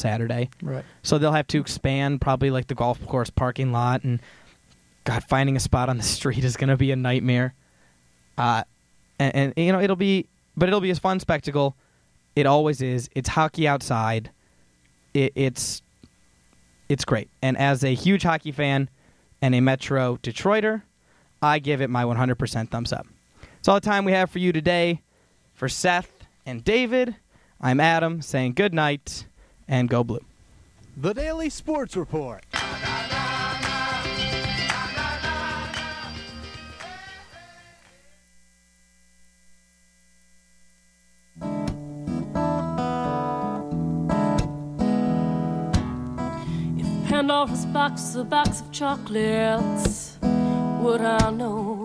Saturday. Right. So they'll have to expand probably like the golf course parking lot and God, finding a spot on the street is going to be a nightmare. Uh, and, and you know it'll be, but it'll be a fun spectacle. It always is. It's hockey outside. It, it's it's great. And as a huge hockey fan and a Metro Detroiter, I give it my 100% thumbs up. It's all the time we have for you today. For Seth and David, I'm Adam saying good night and go blue. The Daily Sports Report. If Pandora's box is a box of chocolates, would I know?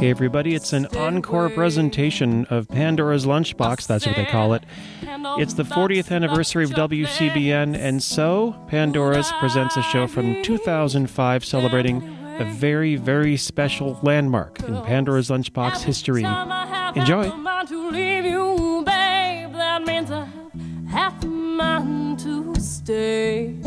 Hey, everybody, it's an encore presentation of Pandora's Lunchbox. That's what they call it. It's the 40th anniversary of WCBN, and so Pandora's presents a show from 2005 celebrating a very, very special landmark in Pandora's Lunchbox history. Enjoy. Stay.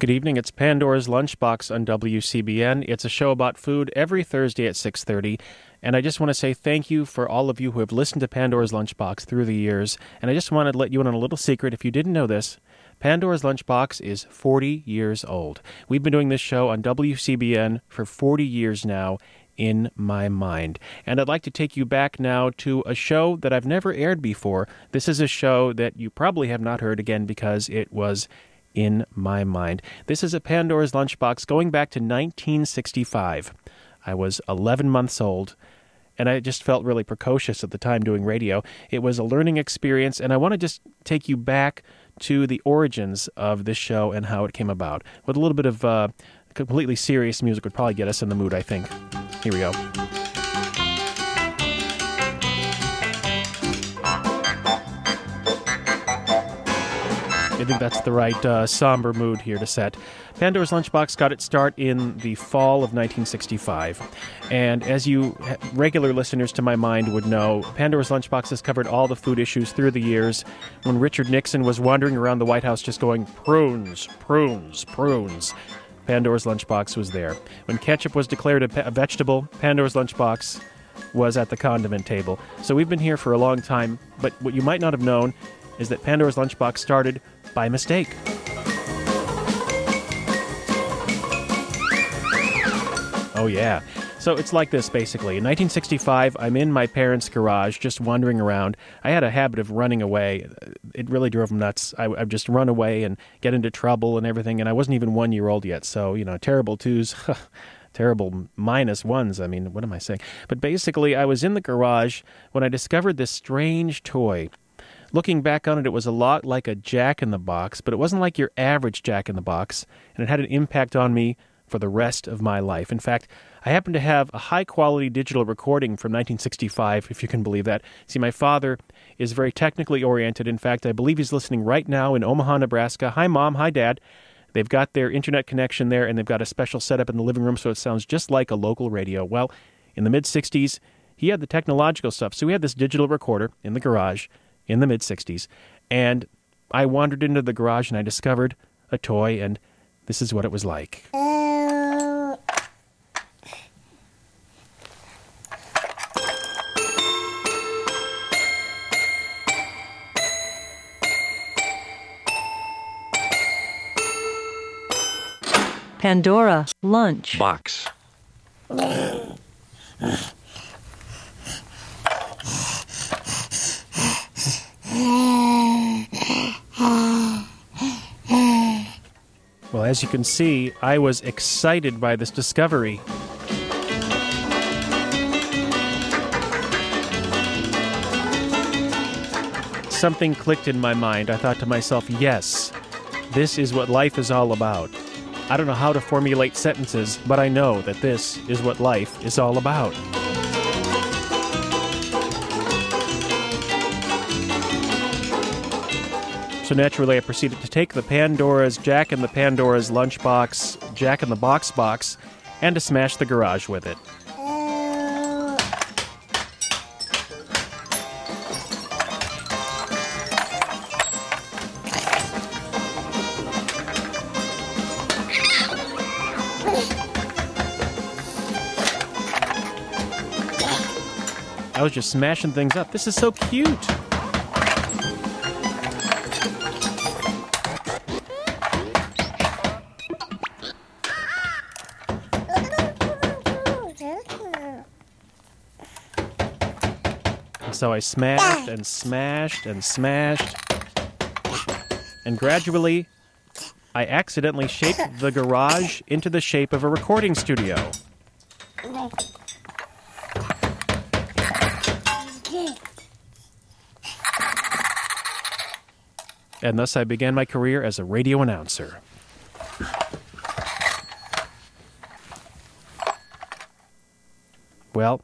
Good evening. It's Pandora's Lunchbox on WCBN. It's a show about food every Thursday at 6:30, and I just want to say thank you for all of you who have listened to Pandora's Lunchbox through the years. And I just wanted to let you in on a little secret if you didn't know this. Pandora's Lunchbox is 40 years old. We've been doing this show on WCBN for 40 years now in my mind. And I'd like to take you back now to a show that I've never aired before. This is a show that you probably have not heard again because it was in my mind. This is a Pandora's Lunchbox going back to 1965. I was 11 months old, and I just felt really precocious at the time doing radio. It was a learning experience, and I want to just take you back to the origins of this show and how it came about. With a little bit of uh, completely serious music would probably get us in the mood, I think. Here we go. I think that's the right uh, somber mood here to set. Pandora's Lunchbox got its start in the fall of 1965. And as you regular listeners to my mind would know, Pandora's Lunchbox has covered all the food issues through the years. When Richard Nixon was wandering around the White House just going, prunes, prunes, prunes, Pandora's Lunchbox was there. When ketchup was declared a, pe- a vegetable, Pandora's Lunchbox was at the condiment table. So we've been here for a long time, but what you might not have known is that Pandora's Lunchbox started by mistake. Oh, yeah. So it's like this basically. In 1965, I'm in my parents' garage just wandering around. I had a habit of running away. It really drove them nuts. I, I'd just run away and get into trouble and everything, and I wasn't even one year old yet. So, you know, terrible twos. terrible minus ones. I mean, what am I saying? But basically, I was in the garage when I discovered this strange toy. Looking back on it, it was a lot like a jack in the box, but it wasn't like your average jack in the box, and it had an impact on me for the rest of my life. In fact, I happen to have a high quality digital recording from 1965, if you can believe that. See, my father is very technically oriented. In fact, I believe he's listening right now in Omaha, Nebraska. Hi, Mom. Hi, Dad. They've got their internet connection there, and they've got a special setup in the living room so it sounds just like a local radio. Well, in the mid 60s, he had the technological stuff. So we had this digital recorder in the garage in the mid 60s, and I wandered into the garage and I discovered a toy, and this is what it was like. Pandora lunch. Box. Well, as you can see, I was excited by this discovery. Something clicked in my mind. I thought to myself, yes, this is what life is all about. I don't know how to formulate sentences, but I know that this is what life is all about. So naturally, I proceeded to take the Pandora's Jack and the Pandora's Lunchbox, Jack in the box box, and to smash the garage with it. I was just smashing things up. This is so cute. So I smashed and smashed and smashed. And gradually, I accidentally shaped the garage into the shape of a recording studio. And thus I began my career as a radio announcer. Well,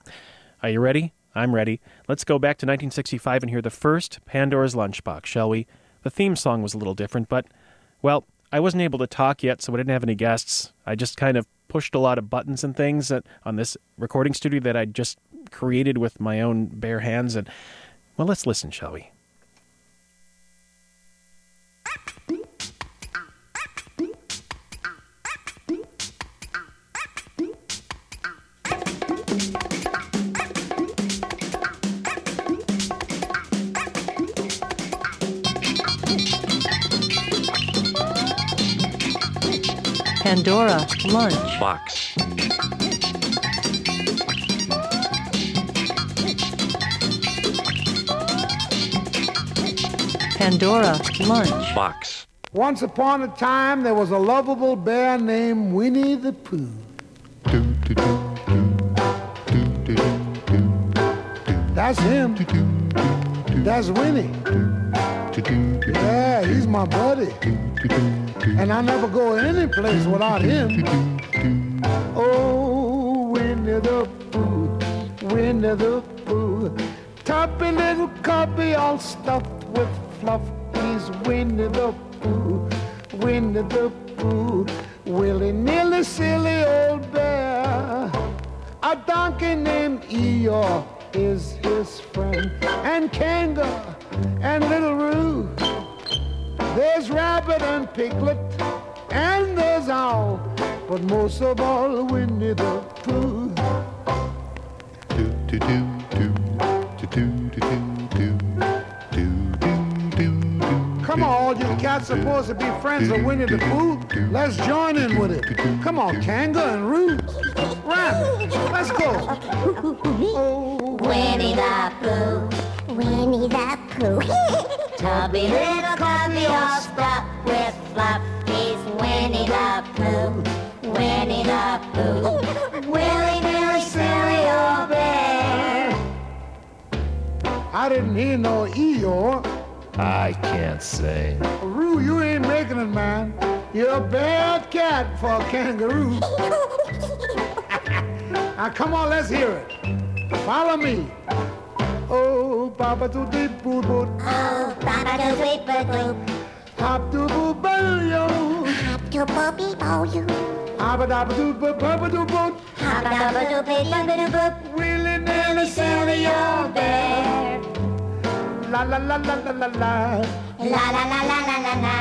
are you ready? I'm ready. Let's go back to 1965 and hear the first Pandora's Lunchbox, shall we? The theme song was a little different, but, well, I wasn't able to talk yet, so I didn't have any guests. I just kind of pushed a lot of buttons and things that, on this recording studio that I just created with my own bare hands. And, well, let's listen, shall we? Pandora Lunch. Box. Pandora Lunch. Box. Once upon a time, there was a lovable bear named Winnie the Pooh. That's him. That's Winnie. Yeah, he's my buddy. And I never go any place without him. Oh, Winnie the Pooh, Winnie the Pooh. Toppy little copy all stuffed with fluff. He's Winnie the Pooh, Winnie the Pooh. Willy nilly silly old bear. A donkey named Eeyore is his friend. And Kanga and Little Roo. There's Rabbit and Piglet. And there's Owl. But most of all, Winnie the Pooh. Do do do do do do do do do do. Come on, all you cats are supposed to be friends of Winnie the Pooh. Let's join in with it. Come on, Kanga and Roo. Rabbit, let's go. Oh, Winnie the Pooh, Winnie the Pooh. Tubby little cubby all stuffed with fluff. He's Winnie the Pooh, Winnie the Pooh. Willy nilly silly old bear. I didn't hear no Eeyore. I can't sing. Roo, you ain't making it, man. You're a bad cat for a kangaroo. now come on, let's hear it. Follow me. Oh, Papa to the boo boo, Oh, Papa do sweet boo boo. hop to boo boo yo, Hop to boopy bo you. abba dabba doo boo papa doo boo, Hop dabba doo boo dabba doo boop. willy nilly silly old bear. la la la la la la la, La la la la la la la.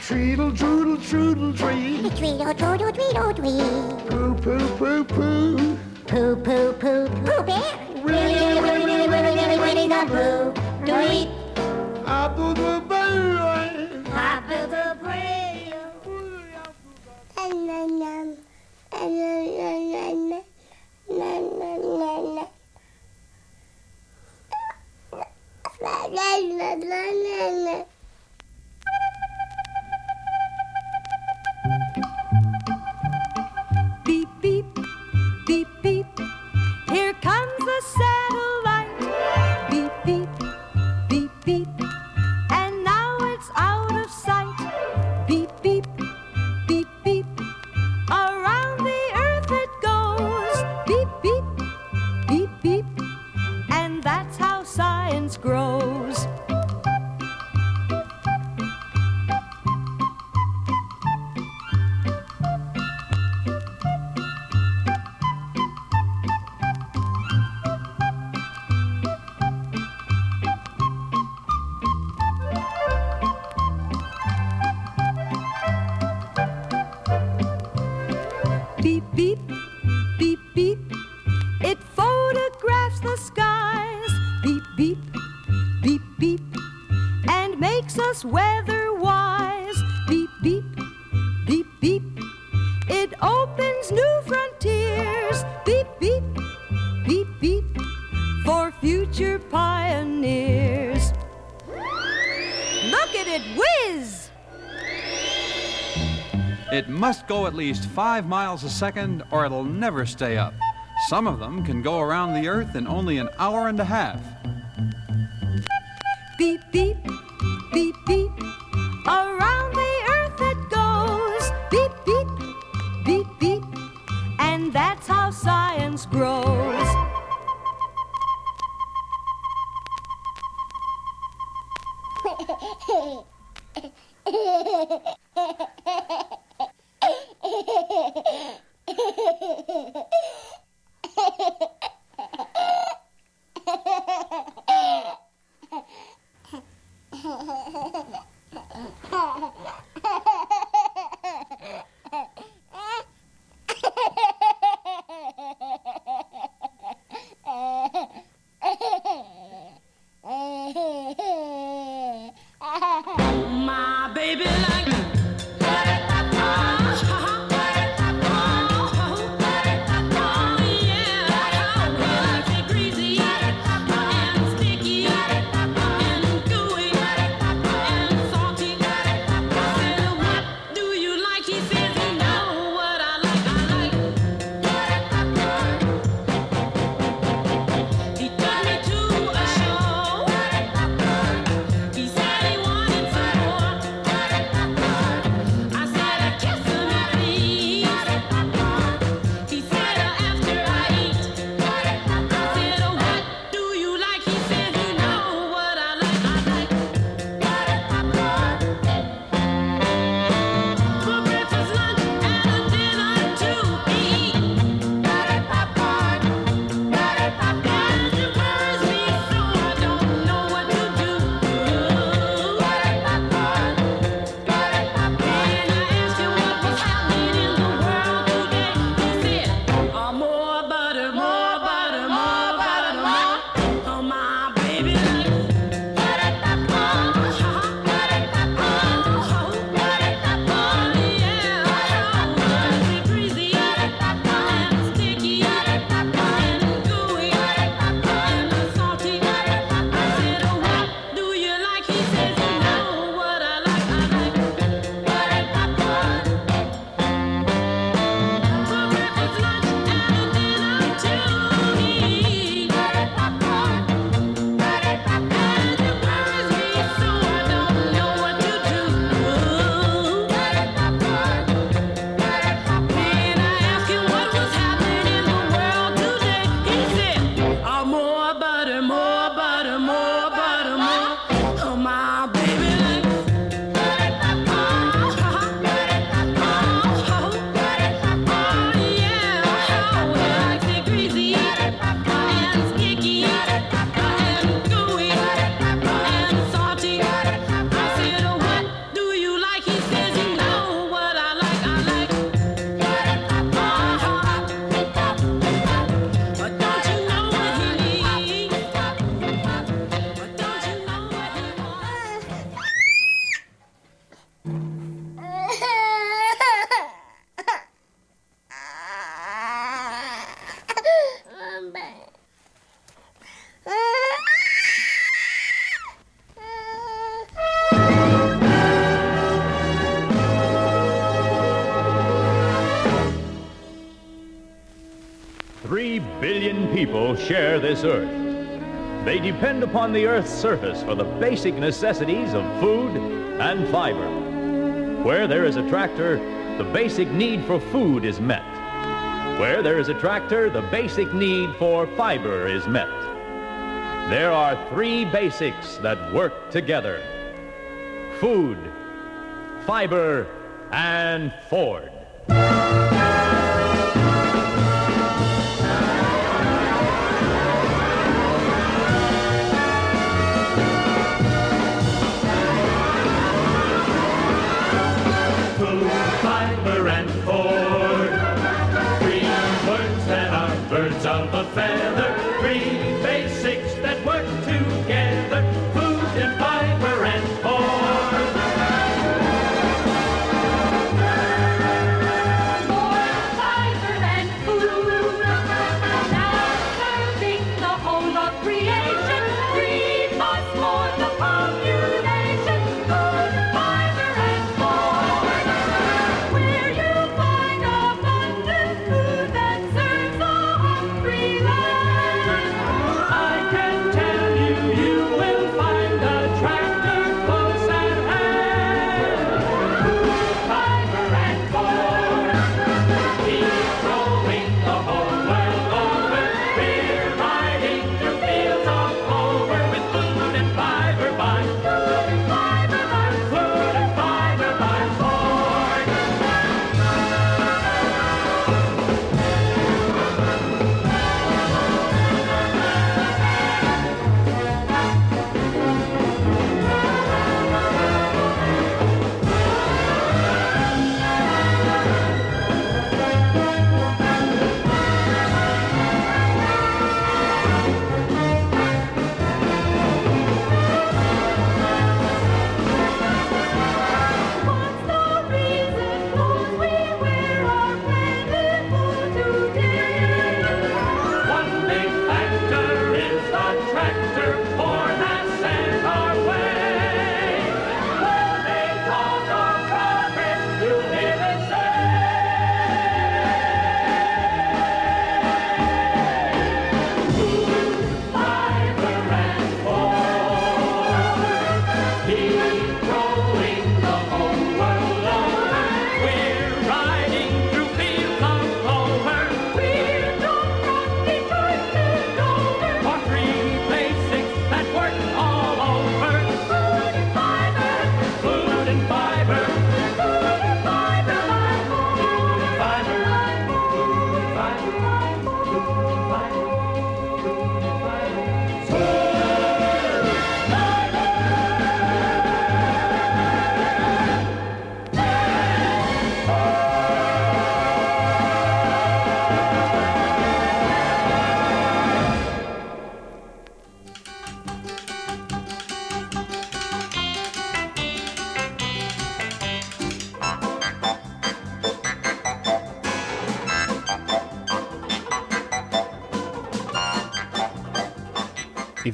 treedle troodle troodle tree, Tweedle tweedle tweedle tweed. poo poo poo poo, Pooh pooh pooh pooh bear. Nilly willy nilly Winnie the Pooh. Do eat. Must go at least five miles a second or it'll never stay up. Some of them can go around the Earth in only an hour and a half. Beep, beep, beep, beep. Around the earth it goes. Beep, beep, beep, beep. And that's how science grows. this earth. They depend upon the earth's surface for the basic necessities of food and fiber. Where there is a tractor, the basic need for food is met. Where there is a tractor, the basic need for fiber is met. There are three basics that work together food, fiber, and Ford.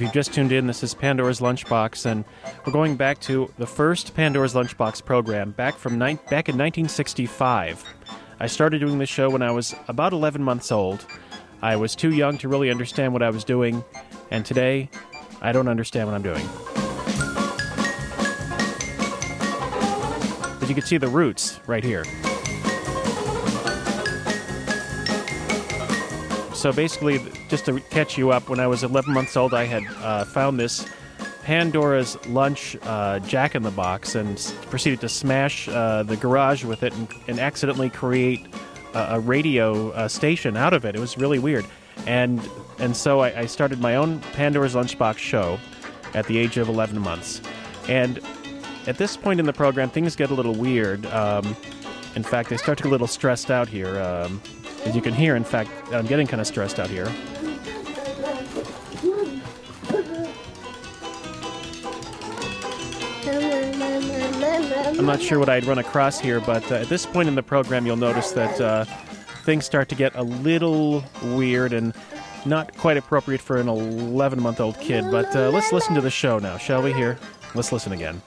If you've just tuned in, this is Pandora's Lunchbox, and we're going back to the first Pandora's Lunchbox program back from nine back in 1965. I started doing this show when I was about 11 months old. I was too young to really understand what I was doing, and today I don't understand what I'm doing. But you can see the roots right here. So basically, just to catch you up, when I was 11 months old, I had uh, found this Pandora's Lunch uh, Jack in the Box and proceeded to smash uh, the garage with it and, and accidentally create a, a radio uh, station out of it. It was really weird, and and so I, I started my own Pandora's Lunchbox show at the age of 11 months, and at this point in the program, things get a little weird. Um, in fact, I start to get a little stressed out here. Um, as you can hear, in fact, I'm getting kind of stressed out here. I'm not sure what I'd run across here, but uh, at this point in the program, you'll notice that uh, things start to get a little weird and not quite appropriate for an 11 month old kid. But uh, let's listen to the show now, shall we? Here, let's listen again.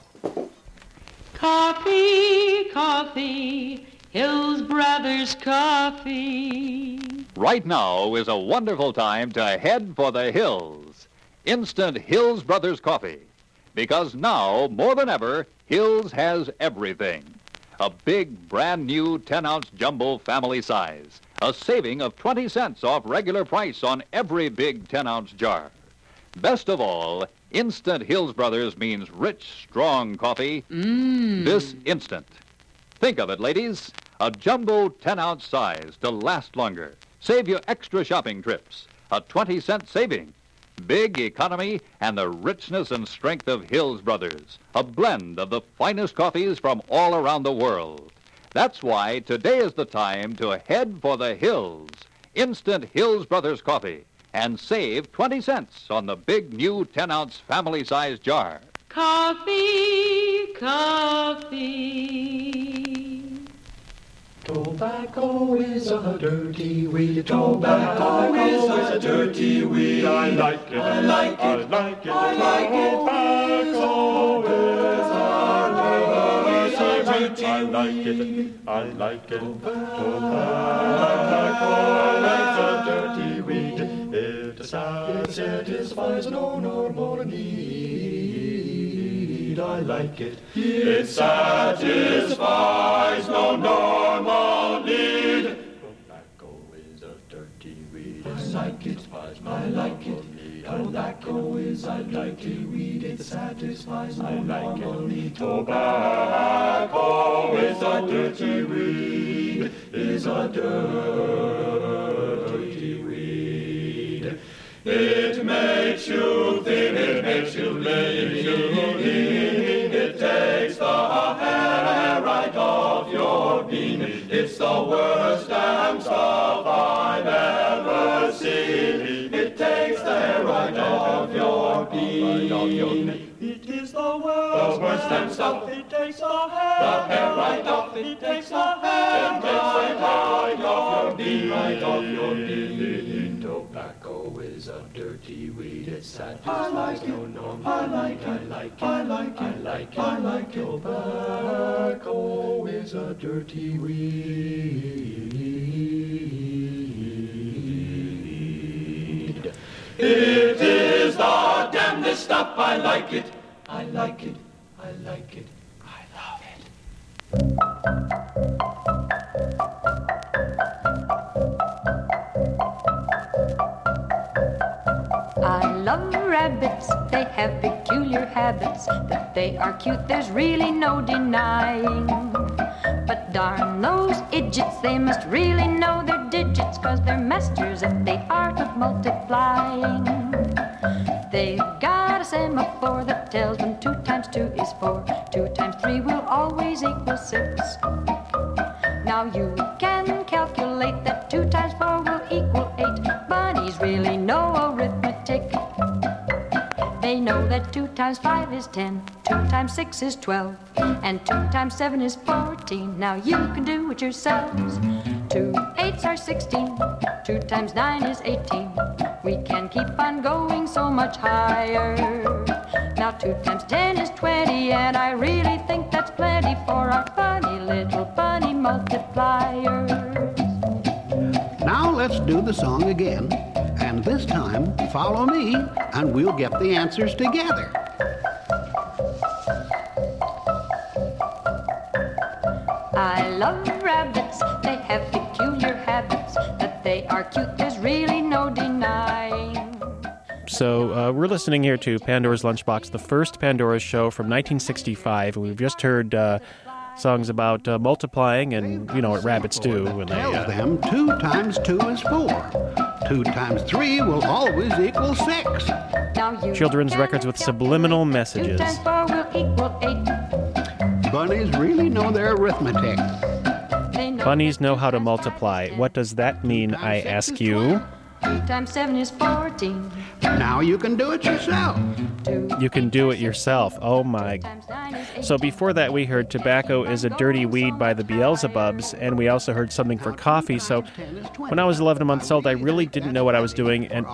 Coffee, coffee, Hills Brothers Coffee. Right now is a wonderful time to head for the hills. Instant Hills Brothers coffee. Because now, more than ever, Hills has everything. A big, brand new 10 ounce jumbo family size. A saving of 20 cents off regular price on every big 10 ounce jar. Best of all, Instant Hills Brothers means rich, strong coffee. Mmm. This instant. Think of it, ladies. A jumbo 10 ounce size to last longer. Save you extra shopping trips. A 20 cent saving. Big economy and the richness and strength of Hills Brothers. A blend of the finest coffees from all around the world. That's why today is the time to head for the hills. Instant Hills Brothers coffee. And save 20 cents on the big new 10 ounce family size jar. Coffee, coffee. Tobacco is a dirty weed. Tobacco is a dirty weed. I like it. I like it. I like it. I like it. Tobacco is a dirty I like it. I like it. Tobacco is a dirty weed. It satisfies no normal need. I like it. It satisfies no normal need. Tobacco is a dirty weed. I like it. I like it. Tobacco is a dirty weed. It satisfies no normal need. Tobacco is a dirty weed. Is a dirty weed. It makes you thin, it makes you lean. The worst damn stuff I've ever seen. It takes the hair right off your bean. It is the worst, the worst damn stuff. It takes the hair, the hair right off. It takes the hair, it takes the right off your bean, right off your bean. Is a dirty weed. It satisfies no normal. I like it. I like it. I like it. I like it. I like it. Tobacco is a dirty weed. It is the damnedest stuff. I like it. I like it. Love rabbits, they have peculiar habits. That they are cute, there's really no denying. But darn those idiots, they must really know their digits, cause they're masters at the art of multiplying. They've got a semaphore that tells them two times two is four, two times three will always equal six. Now you can calculate that two times four will equal eight. Bunnies really know know that two times five is ten, two times six is twelve, and two times seven is fourteen. Now you can do it yourselves. Two eights are sixteen. Two times nine is eighteen. We can keep on going so much higher. Now two times ten is twenty, and I really think that's plenty for our funny little bunny multipliers. Now let's do the song again. And this time, follow me, and we'll get the answers together. I love rabbits, they have peculiar habits. That they are cute, there's really no denying. So uh, we're listening here to Pandora's Lunchbox, the first Pandora show from 1965. We've just heard uh, songs about uh, multiplying and you know what rabbits do when they. Tells Uh, them two times two is four. Two times three will always equal six. Children's records with subliminal messages. times four will equal eight. Bunnies really know their arithmetic. Know Bunnies know how to multiply. What does that mean, I ask you? Two times seven is fourteen. Now you can do it yourself. You can do it yourself. Oh my. So before that, we heard Tobacco is a Dirty Weed by the Beelzebubs, and we also heard something for coffee. So when I was 11 months old, I really didn't know what I was doing. And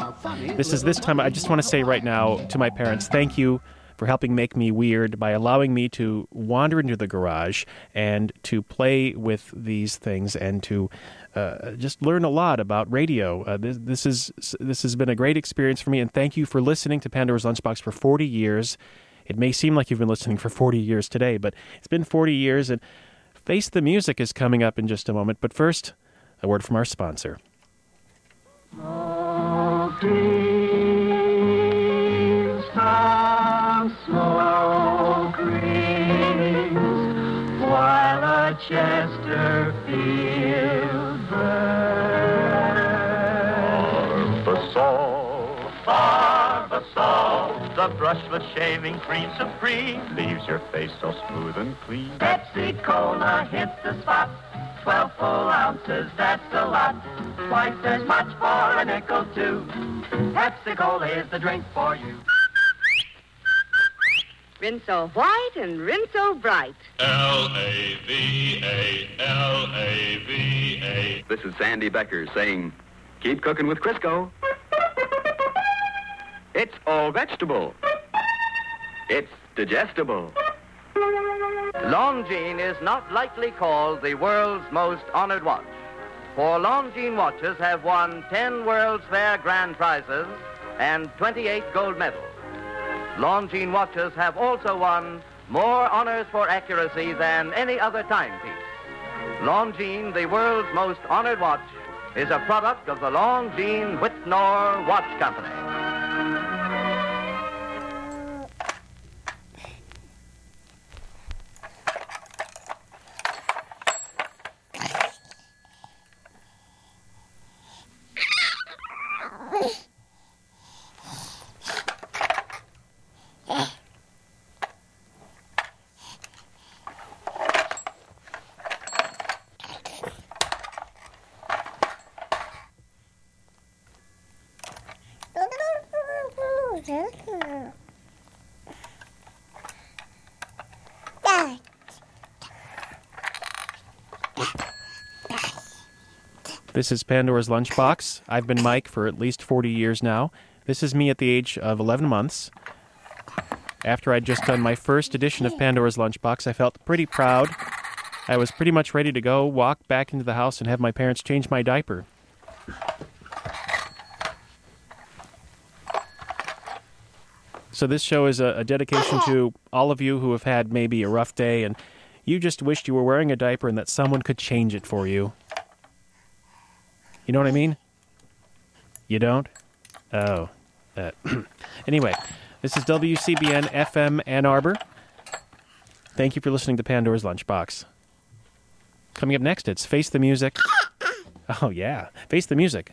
this is this time, I just want to say right now to my parents, thank you for helping make me weird by allowing me to wander into the garage and to play with these things and to uh, just learn a lot about radio. Uh, this, this is this has been a great experience for me, and thank you for listening to Pandora's Lunchbox for 40 years. It may seem like you've been listening for 40 years today, but it's been 40 years, and Face the Music is coming up in just a moment. But first, a word from our sponsor. Smoke rings while a Chesterfield burns. Barbasol, Barbasol, the salt, the salt, the brushless shaving cream supreme leaves your face so smooth and clean. Pepsi Cola hits the spot. Twelve full ounces, that's a lot. Twice as much for a nickel too. Pepsi Cola is the drink for you. Rinse so white and rinse so bright. L-A-V-A-L-A-V-A. This is Sandy Becker saying, keep cooking with Crisco. It's all vegetable. It's digestible. Longines is not lightly called the world's most honored watch. For Longines watches have won 10 World's Fair grand prizes and 28 gold medals. Longines watches have also won more honors for accuracy than any other timepiece. Longines, the world's most honored watch, is a product of the Longines Wittnauer Watch Company. This is Pandora's Lunchbox. I've been Mike for at least 40 years now. This is me at the age of 11 months. After I'd just done my first edition of Pandora's Lunchbox, I felt pretty proud. I was pretty much ready to go, walk back into the house, and have my parents change my diaper. So, this show is a, a dedication to all of you who have had maybe a rough day and you just wished you were wearing a diaper and that someone could change it for you. You know what I mean? You don't? Oh. Uh, anyway, this is WCBN FM Ann Arbor. Thank you for listening to Pandora's Lunchbox. Coming up next, it's Face the Music. Oh, yeah. Face the Music.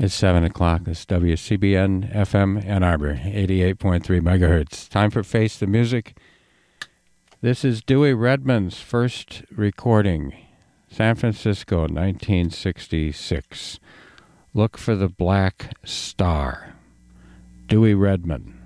It's 7 o'clock. Is WCBN FM Ann Arbor, 88.3 megahertz. Time for Face the Music. This is Dewey Redman's first recording, San Francisco, 1966. Look for the Black Star. Dewey Redman.